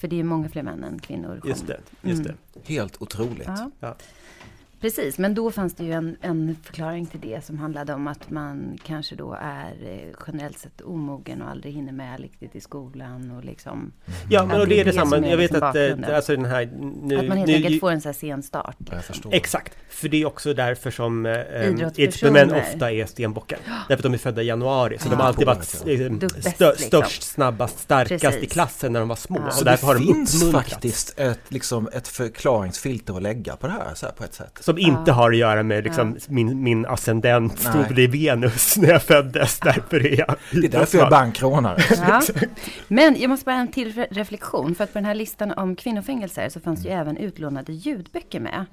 För det är många fler män än kvinnor.
Just det, just
Mm.
det.
Helt otroligt.
Ja. Precis, men då fanns det ju en, en förklaring till det som handlade om att man kanske då är eh, generellt sett omogen och aldrig hinner med riktigt i skolan och liksom
Ja, men och
det är
är
det
detsamma. Jag vet
liksom
att eh, alltså den här... Nu,
att man helt
nu,
enkelt får en sån här sen start. Liksom.
Exakt, för det är också därför som eh, män ofta är stenbockar. Därför att de är födda i januari, så
Ja.
de har alltid varit eh,
Bäst,
stö,
liksom.
störst, snabbast, starkast i
Precis.
klassen när de var små.
Ja.
Och
Så
därför har
det
de
finns faktiskt ett, liksom, ett förklaringsfilter att lägga på det här, så här på ett sätt.
Som inte
Ja.
har att göra med liksom, min, min ascendent stod i Venus när jag föddes. Därför är jag
Det är därför jag är bankrånare.
Ja. Men jag måste bara ha en till re- reflektion. För att på den här listan om kvinnofängelser så fanns det ju även utlånade ljudböcker med.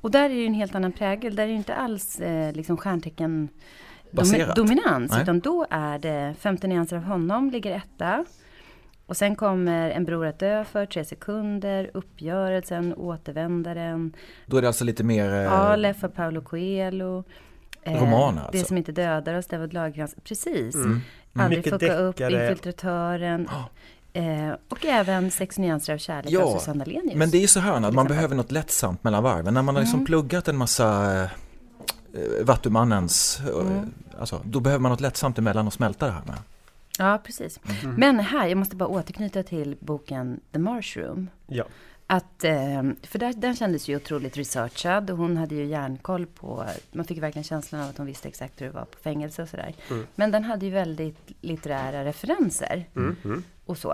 Och där är det ju en helt annan prägel. Där är det inte alls eh, liksom stjärntecken
Baserat.
dominans.
Nej.
Utan då är det 50 nyanser av honom ligger etta. Och sen kommer En bror att dö för, Tre sekunder, Uppgörelsen, Återvändaren,
Då är det alltså lite mer... eh,
Aleph av Paolo Coelho. eh,
Romaner
Det
alltså.
som inte dödar oss, David Lagercrantz. Precis.
Mm.
Aldrig
Mycket
fucka upp. Infiltratören. Eh, och även Sex nyanser av kärlek
Ja,
av Susanne Dallenius.
Men det är ju så här att man
exempel.
behöver något lättsamt mellan varven. När man har liksom
Mm.
pluggat en massa eh, Vattumannens, eh,
Mm.
alltså, då behöver man något lättsamt emellan och smälta det här med.
Ja, precis.
Mm.
Men här, jag måste bara återknyta till boken The Marshroom.
Ja.
Att, eh, för där, den kändes ju otroligt researchad och hon hade ju järnkoll på, man fick verkligen känslan av att hon visste exakt hur det var på fängelse och sådär.
Mm.
Men den hade ju väldigt litterära referenser
Mm, mm.
och så.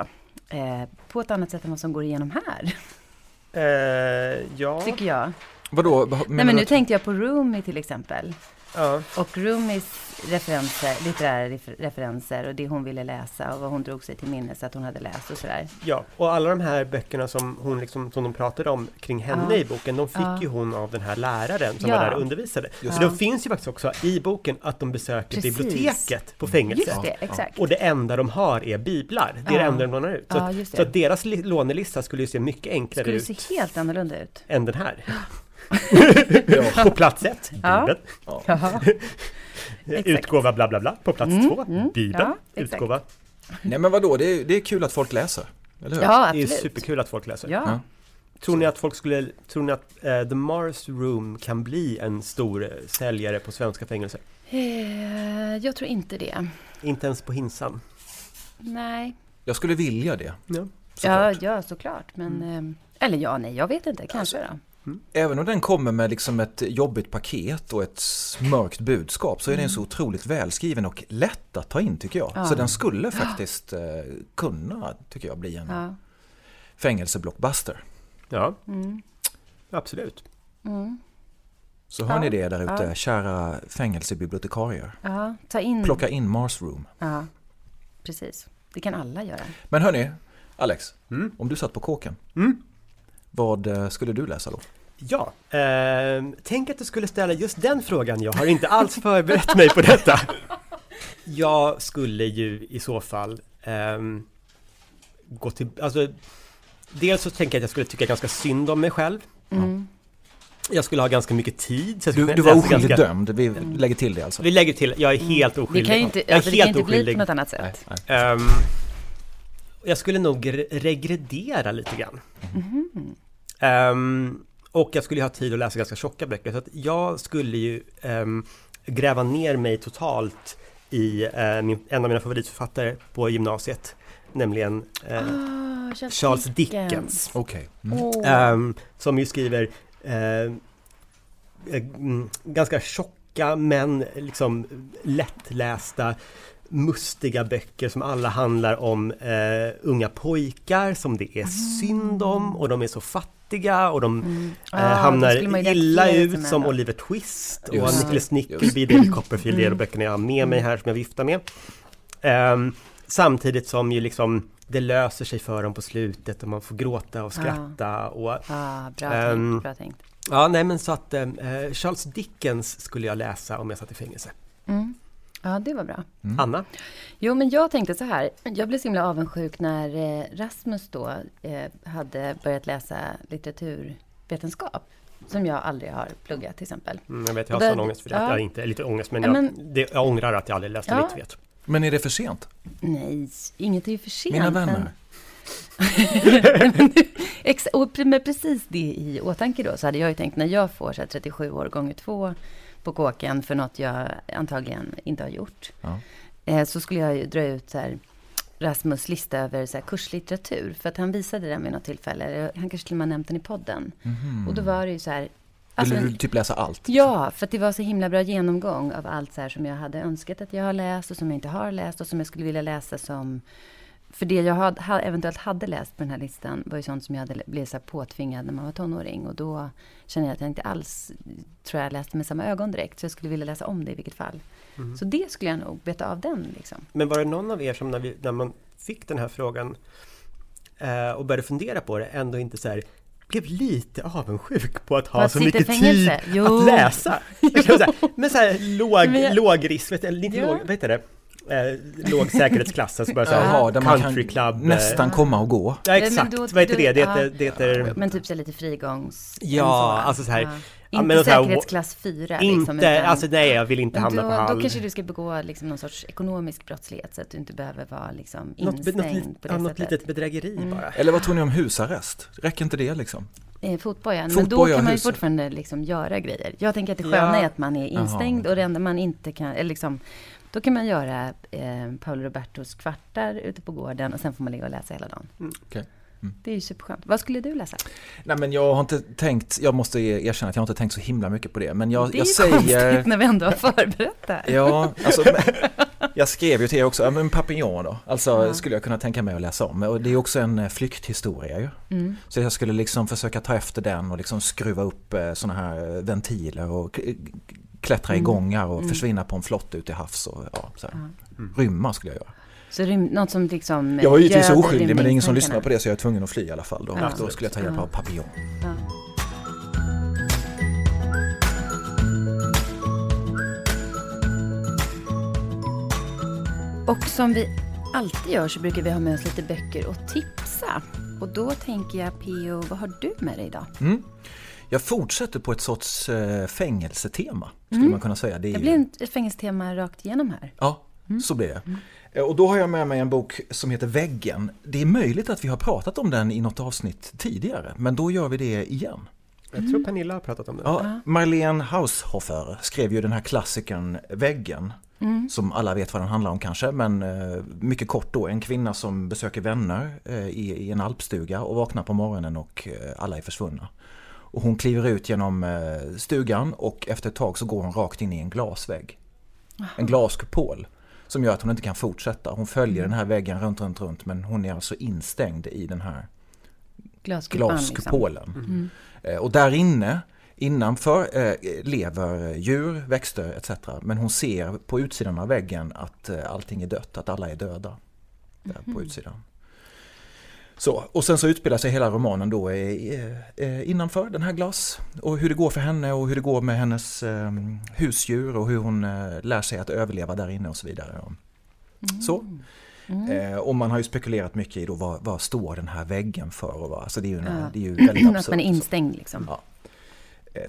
Eh, på ett annat sätt än vad som går igenom här,
Eh, ja.
tycker jag.
Vadå?
Nej men nu
att-
tänkte jag på Rumi till exempel.
Ja.
Och Rumis referenser, litterära refer- referenser och det hon ville läsa och vad hon drog sig till minnes att hon hade läst och sådär.
Ja, och alla de här böckerna som, hon liksom, som de pratade om kring henne
Ja.
i boken, de fick
Ja.
ju hon av den här läraren som
Ja.
var där och undervisade.
Just
Så
det.
det finns ju faktiskt också i boken att de besöker
Precis.
biblioteket på fängelset.
Just det, exakt.
Och det enda de har är biblar. Det är det
Ja.
enda de lånar ut. Så,
Ja,
så att deras li- lånelista skulle ju se mycket enklare
Skulle
ut
se helt annorlunda ut.
än den här.
Ja.
På plats ett,
Ja.
Bibeln.
Exakt.
Utgåva bla bla bla. På plats
Mm,
två,
mm,
Bibeln.
ja.
Utgåva.
Nej men vadå, det är, det är kul att folk läser. Eller hur?
Ja,
Det är
absolut.
superkul att folk läser.
Ja.
Ja.
Tror ni att folk skulle, tror ni att eh, The Mars Room kan bli en stor eh, säljare på svenska fängelser?
Eh, jag tror inte det.
Inte ens på Hinsan?
Nej.
Jag skulle vilja det.
Ja.
Ja,
såklart.
ja, såklart. Men, eh, eller ja, nej, jag vet inte. Kanske då.
Även om den kommer med liksom ett jobbigt paket och ett mörkt budskap så är den så otroligt välskriven och lätt att ta in tycker jag.
Ja.
Så den skulle faktiskt eh, kunna, tycker jag, bli en
Ja.
fängelseblockbuster.
Ja,
Mm.
absolut.
Mm.
Så hör
Ja.
ni det där ute,
Ja.
kära fängelsebibliotekarier.
Ja, ta in.
Plocka in Mars Room.
Ja, precis. Det kan alla göra.
Men hörni, Alex,
Mm.
om du satt på kåken,
Mm.
Vad eh, skulle du läsa då?
Ja, ehm, tänk att du skulle ställa just den frågan. Jag har inte alls förberett mig på detta. Jag skulle ju i så fall ehm, gå till, alltså Dels så tänker jag att jag skulle tycka ganska synd om mig själv.
Mm.
Jag skulle ha ganska mycket tid.
Du, du var oskyldigt
ganska-
dömd, vi lägger till det alltså.
Vi lägger till, jag är helt
Det
oskyldig.
kan ju inte,
jag är
alltså, det kan
helt
inte bli på något annat
Nej,
sätt.
nej.
Ehm, jag skulle nog re- regredera lite grann.
Mhm.
Ehm, och jag skulle ha tid att läsa ganska tjocka böcker. Så att jag skulle ju ehm, gräva ner mig totalt i eh, min, en av mina favoritförfattare på gymnasiet. Nämligen eh,
Ah, Charles,
Charles Dickens.
Okej. Mm.
Ehm, som ju skriver mm, ganska tjocka men liksom lättlästa mustiga böcker som alla handlar om eh, unga pojkar som det är synd om och de är så fattiga och de
Mm.
eh,
Ah,
hamnar illa ut som. Oliver Twist och
Just.
Nicholas Nickleby, David Copperfield, det är de böckerna jag har med mig här som jag viftar med. Ehm, samtidigt som ju liksom det löser sig för dem på slutet och man får gråta och skratta och
Ah, bra
Ehm,
tänkt, bra tänkt.
Ja, nej men så att eh, Charles Dickens skulle jag läsa om jag satt i fängelse.
Mm. Ja, det var bra.
Anna?
Jo, men jag tänkte så här. Jag blev så himla avundsjuk när eh, Rasmus då eh, hade börjat läsa litteraturvetenskap. Som jag aldrig har pluggat till exempel.
Mm, jag vet, jag har sån ångest för det.
ja.
Jag inte lite ångest, men,
Ja,
jag,
men-
det, jag ångrar att jag aldrig läste
Ja.
litt vet.
Men är det för sent?
Nej, inget är ju för sent.
Mina vänner.
Och med precis det i åtanke då så hade jag ju tänkt när jag får så här, 37 år gånger två på kåken för något jag antagligen inte har gjort.
Ja.
Eh, så skulle jag ju dra ut så här, Rasmus lista över så här, kurslitteratur. För att han visade den vid något tillfälle. Han kanske till och med nämnt den i podden. Och då var det ju så här... alltså
Vill
en-
du typ läsa allt?
Ja, för att det var så himla bra genomgång av allt så här som jag hade önskat att jag har läst och som jag inte har läst och som jag skulle vilja läsa som... För det jag had, ha, eventuellt hade läst på den här listan var ju sånt som jag hade blivit så här påtvingad när man var tonåring. Och då känner jag att jag inte alls tror jag läste med samma ögon direkt. Så jag skulle vilja läsa om det i vilket fall. Så det skulle jag nog beta av den liksom.
Men var det någon av er som när, vi, när man fick den här frågan eh, och började fundera på det ändå inte så här blev lite avundsjuk på att ha
att
så mycket tid
Jo.
att läsa. Kan säga, men så här låg,
Men jag-
låg risk, vet, inte
Ja.
låg, vad heter det? Eh, låg säkerhetsklass, alltså bara så här,
man
country
kan
club. eh,
nästan komma och gå.
Ja exakt,
då-
vad heter det? Det
ja.
heter, det heter
Men typ så lite frigångs...
Ja, alltså så här-
Ja.
Ja,
Inte säkerhetsklass 4
inte,
liksom. utan-
alltså nej jag vill inte hamna
då,
på hall.
Då kanske du ska begå liksom någon sorts ekonomisk brottslighet så att du inte behöver vara liksom
något,
instängd
något, lit-
på det
ja, något.
Mm.
litet bedrägeri bara.
Eller vad tror ni om husarrest? Räcker inte det liksom?
Eh, fotboja. Men då kan man ju fortfarande liksom göra grejer. Jag tänker att det sköna
Ja.
är att man är instängd och det enda man inte kan, eller liksom, då kan man göra eh, Paolo Robertos kvartar ute på gården och sen får man ligga och läsa hela dagen.
Okej. Mm.
Det är ju superskönt. Vad skulle du läsa?
Nej men jag har inte tänkt, jag måste erkänna att jag har inte tänkt så himla mycket på det. Men jag,
det är
jag
ju
säger...
konstigt när vi ändå har förberett det här.
Ja, alltså, men, jag skrev ju till er också, men Papillon då. Alltså
Ja.
skulle jag kunna tänka mig att läsa om. Och det är också en eh, flykthistoria ju.
Mm.
Så jag skulle liksom försöka ta efter den och liksom skruva upp sådana här eh, ventiler och klättra i
Mm.
gångar och
Mm.
försvinna på en flott ute i havs och ja, så här.
Ja.
Rymma skulle jag göra.
Så rym, något som liksom
Jag var givetvis oskyldig men det är ingen som lyssnar på det så jag är tvungen att fly i alla fall. Då,
Ja.
då skulle jag ta hjälp
Ja.
av Papillon.
Ja. Och som vi alltid gör så brukar vi ha med oss lite böcker och tipsa. Och då tänker jag, Pio, vad har du med dig idag?
Mm. Jag fortsätter på ett sorts eh, fängelsetema skulle
Mm.
man kunna säga. Det är
Det
ju-
blir en- ett fängelsetema rakt igenom här.
Ja, så blir det. Eh, Och då har jag med mig en bok som heter Väggen. Det är möjligt att vi har pratat om den i något avsnitt tidigare, men då gör vi det igen.
Jag tror Pernilla har pratat om det.
Ja, Marlene Haushofer skrev ju den här klassikern Väggen, som alla vet vad den handlar om kanske, men eh, mycket kort då. En kvinna som besöker vänner eh, i, i en alpstuga och vaknar på morgonen och eh, alla är försvunna. Och hon kliver ut genom eh, stugan och efter ett tag så går hon rakt in i en glasvägg. En glaskupol som gör att hon inte kan fortsätta. Hon följer den här väggen runt, runt, runt men hon är alltså instängd i den här
Glaskupan, liksom.
glaskupolen. Eh, Och där inne, innanför, eh, lever djur, växter etc. Men hon ser på utsidan av väggen att eh, allting är dött, att alla är döda. Där på utsidan. Så, och sen så utspelar sig hela romanen då eh, innanför den här glas. Och hur det går för henne och hur det går med hennes eh, husdjur och hur hon eh, lär sig att överleva där inne och så vidare. Och, Så. Eh, och man har ju spekulerat mycket i då vad, vad står den här väggen för och vad, alltså det är ju, en,
Ja.
det är ju väldigt absurt.
Att man är instängd liksom.
Ja.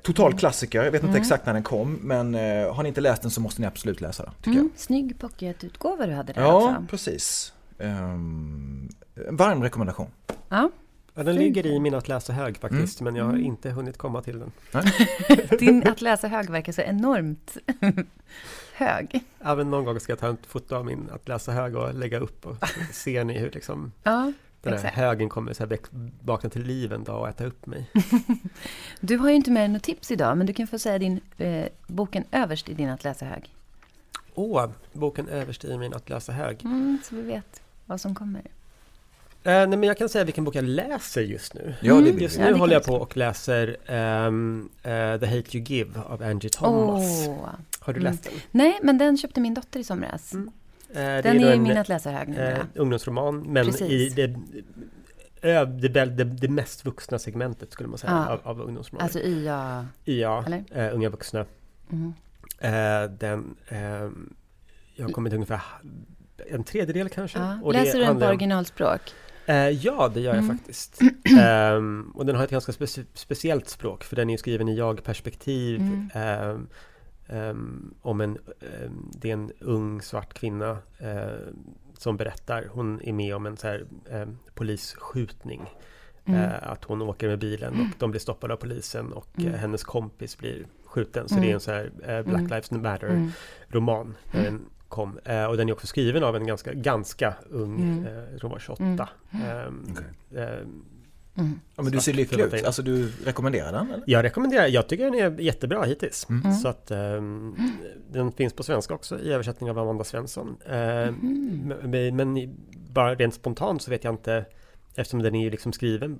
Total klassiker, jag vet inte exakt när den kom men har ni inte läst den så måste ni absolut läsa den. Tycker
Mm, snygg pocketutgåva du hade där
jag. Ja,
också.
precis. Um, varm rekommendation.
Ja,
Ja, den ligger i min att läsa hög faktiskt, men jag har
Mm.
inte hunnit komma till den.
din att läsa hög verkar så enormt hög.
Ja, men någon gång ska jag ta ett foto av min att läsa hög och lägga upp och ser ni hur liksom
Ja,
den här högen kommer så här vakna till liv en dag och äta upp mig.
Du har ju inte med dig något tips idag, men du kan få säga din, eh, boken överst i din att läsa hög.
Åh, boken överst i min att läsa hög.
Mm, så vi vet vad som kommer.
Eh, nej, men jag kan säga vilken bok jag läser just nu.
Ja, det vill
Just.
Ja,
nu
det
håller jag
kan
på och läser ehm, eh, The Hate You Give av Angie Thomas.
Åh.
Har du
Mm.
läst den?
Nej, men den köpte min dotter i somras.
Mm. Eh, det
Den
då
är i
en,
min att läsa hög nu.
eh,
ja.
ungdomsroman, men
Precis.
i det, ö, det, väl- det, det mest vuxna segmentet skulle man säga
Ja.
av, av ungdomsromaner.
Alltså YA.
ja,
eller?
eh, unga vuxna.
Mm.
Eh, den, ehm, jag har kommit ungefär en tredjedel kanske.
Ja. Läser du den på originalspråk?
Eh, ja, det gör jag
Mm.
faktiskt. Ehm, och den har ett ganska speci- speciellt språk för den är ju skriven i jag-perspektiv.
Mm.
ehm, ehm, om en, det är en ung svart kvinna eh, som berättar, hon är med om en så här, polisskjutning.
Mm.
Eh, att hon åker med bilen och de blir stoppade av polisen och
Mm.
eh, hennes kompis blir skjuten. Så
Mm.
det är en så här Black
Mm.
Lives Matter
Mm. Mm.
kom. Eh, och den är också skriven av en ganska, ganska ung,
Mm.
eh, jag tror hon var 28.
Mm.
Ehm,
Okej.
ehm,
Mm.
Ja, men du ser lycklig ut. Alltså du rekommenderar den eller?
jag rekommenderar, jag tycker den är jättebra hittills.
Mm.
Så att ehm, den finns på svenska också i översättning av Amanda Svensson. Ehm,
Mhm.
men, bara rent spontant så vet jag inte Eftersom den är ju liksom skriven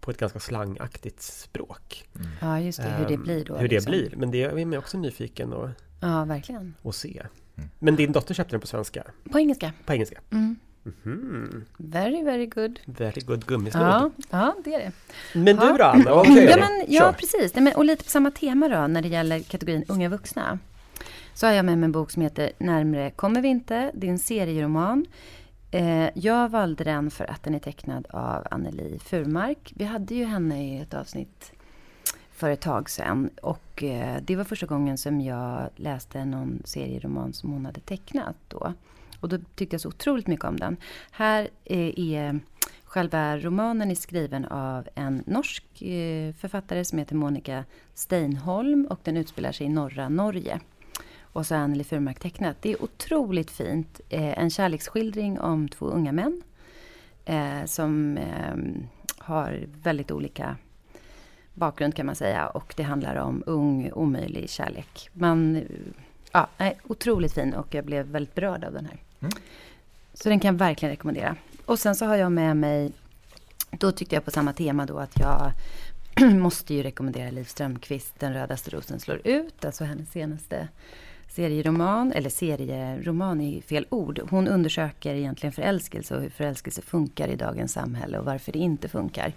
på ett ganska slangaktigt språk.
Ja, just det. Hur det blir då.
Hur det
liksom.
blir. Men det är man också nyfiken att,
Ja, verkligen.
att se.
Mm.
Men din dotter köpte den på svenska?
På engelska.
På engelska?
Mm.
Mhm.
Very, very good.
Very good gummisnodd.
Ja, ja, det är det.
Men du
Ja.
då Anna? Vad
ja, men, ja, precis. Nej, men, och lite på samma tema då när det gäller kategorin unga vuxna. Så har jag med mig en bok som heter Närmre kommer vi inte. Det är en serieroman. Eh, jag valde den för att den är tecknad av Anneli Furmark. Vi hade ju henne i ett avsnitt för ett tag sedan. Och eh, det var första gången som jag läste någon serieroman som hon hade tecknat då. Och då tyckte jag så otroligt mycket om den. Här eh, är själva romanen är skriven av en norsk eh, författare som heter Monica Steinholm och den utspelar sig i norra Norge. Och så har Anneli Furmark tecknat. Det är otroligt fint. En kärleksskildring om två unga män som ehm, har väldigt olika bakgrund kan man säga. Och det handlar om ung, omöjlig kärlek. Man, ja, otroligt fin och jag blev väldigt berörd av den här.
Mm.
Så den kan jag verkligen rekommendera. Och sen så har jag med mig, då tyckte jag på samma tema då att jag måste ju rekommendera Liv Strömquist, Den rödaste rosen slår ut, alltså hennes senaste serieroman, eller serieroman är fel ord. Hon undersöker egentligen förälskelse och hur förälskelse funkar i dagens samhälle och varför det inte funkar.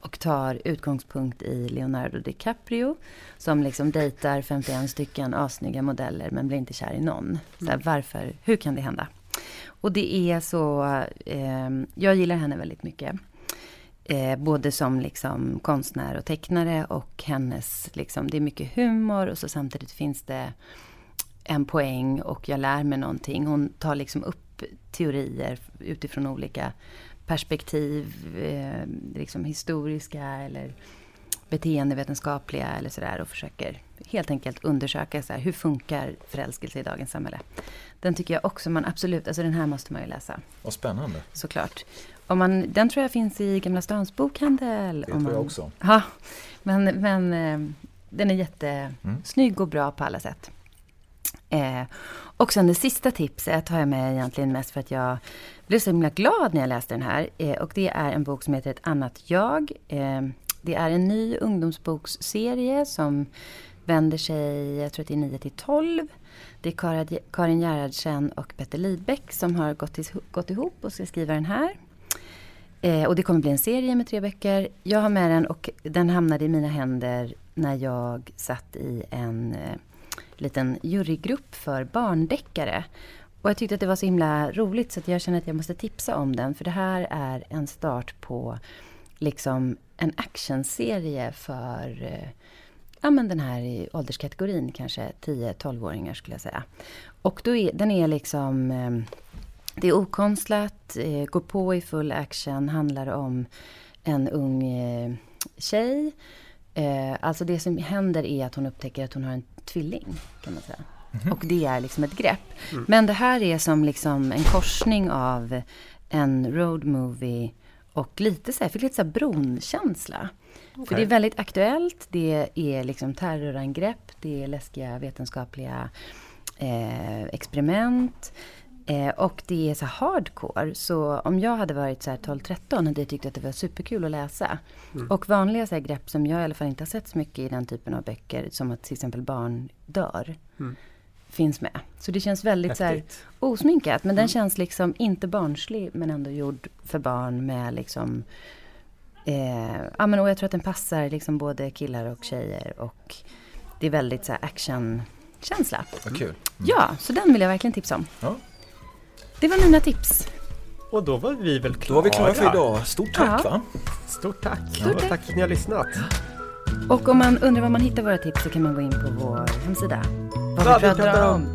Och tar utgångspunkt i Leonardo DiCaprio som liksom dejtar 51 stycken assnygga modeller men blir inte kär i någon. Så här, varför, hur kan det hända? Och det är så, eh, jag gillar henne väldigt mycket. Eh, både som liksom konstnär och tecknare och hennes, liksom, det är mycket humor och så samtidigt finns det en poäng och jag lär mig någonting. Hon tar liksom upp teorier utifrån olika perspektiv, eh, liksom historiska eller beteendevetenskapliga eller sådär och försöker helt enkelt undersöka så här, hur funkar förälskelse i dagens samhälle. Den tycker jag också man absolut, alltså den här måste man ju läsa
Vad spännande.
såklart. Om man, den tror jag finns i Gamla Stans bokhandel.
Det
om
tror jag
man,
också.
Ja, men, men eh, den är jättesnygg och bra på alla sätt. Eh, och sen det sista tipset har jag med egentligen mest för att jag blev så himla glad när jag läste den här. Eh, och det är en bok som heter Ett annat jag. Eh, det är en ny ungdomsboksserie som vänder sig, jag tror att det är 9 till 12. Det är Karin Gerhardsen och Petter Lidbeck som har gått, is- gått ihop och ska skriva den här. Eh, och det kommer bli en serie med tre böcker. Jag har med den och den hamnade i mina händer när jag satt i en eh, liten jurygrupp för barndeckare. Och jag tyckte att det var så himla roligt så att jag känner att jag måste tipsa om den. För det här är en start på liksom en actionserie för eh, ja, men den här i ålderskategorin, kanske 10-12-åringar skulle jag säga. Och då är, den är liksom, eh, det är okonstlat, eh, går på i full action, handlar om en ung tjej. Alltså det som händer är att hon upptäcker att hon har en tvilling, kan man säga. Och det är liksom ett grepp. Men det här är som liksom en korsning av en road movie och lite så här, jag fick lite så här bronkänsla. För det är väldigt aktuellt, det är liksom terrorangrepp, det är läskiga vetenskapliga eh, experiment. Eh, och det är så hardcore, så om jag hade varit så här 12-13 hade jag tyckt att det var superkul att läsa. Och vanliga så här grepp som jag i alla fall inte har sett så mycket i den typen av böcker, som att till exempel barn dör, finns med. Så det känns väldigt så här osminkat, men den känns liksom inte barnslig, men ändå gjord för barn med liksom Eh, ja, men, och jag tror att den passar liksom både killar och tjejer och det är väldigt så här actionkänsla.
Vad kul.
Ja, så den vill jag verkligen tipsa om.
Ja.
Det var mina tips.
Och då var vi väl
Då
klara.
var vi klara för idag. Stort tack
Ja.
va?
Stort tack.
Stort tack.
tack för att ni har lyssnat.
Och om man undrar var man hittar våra tips så kan man gå in på vår hemsida.
Vad vi pratar om.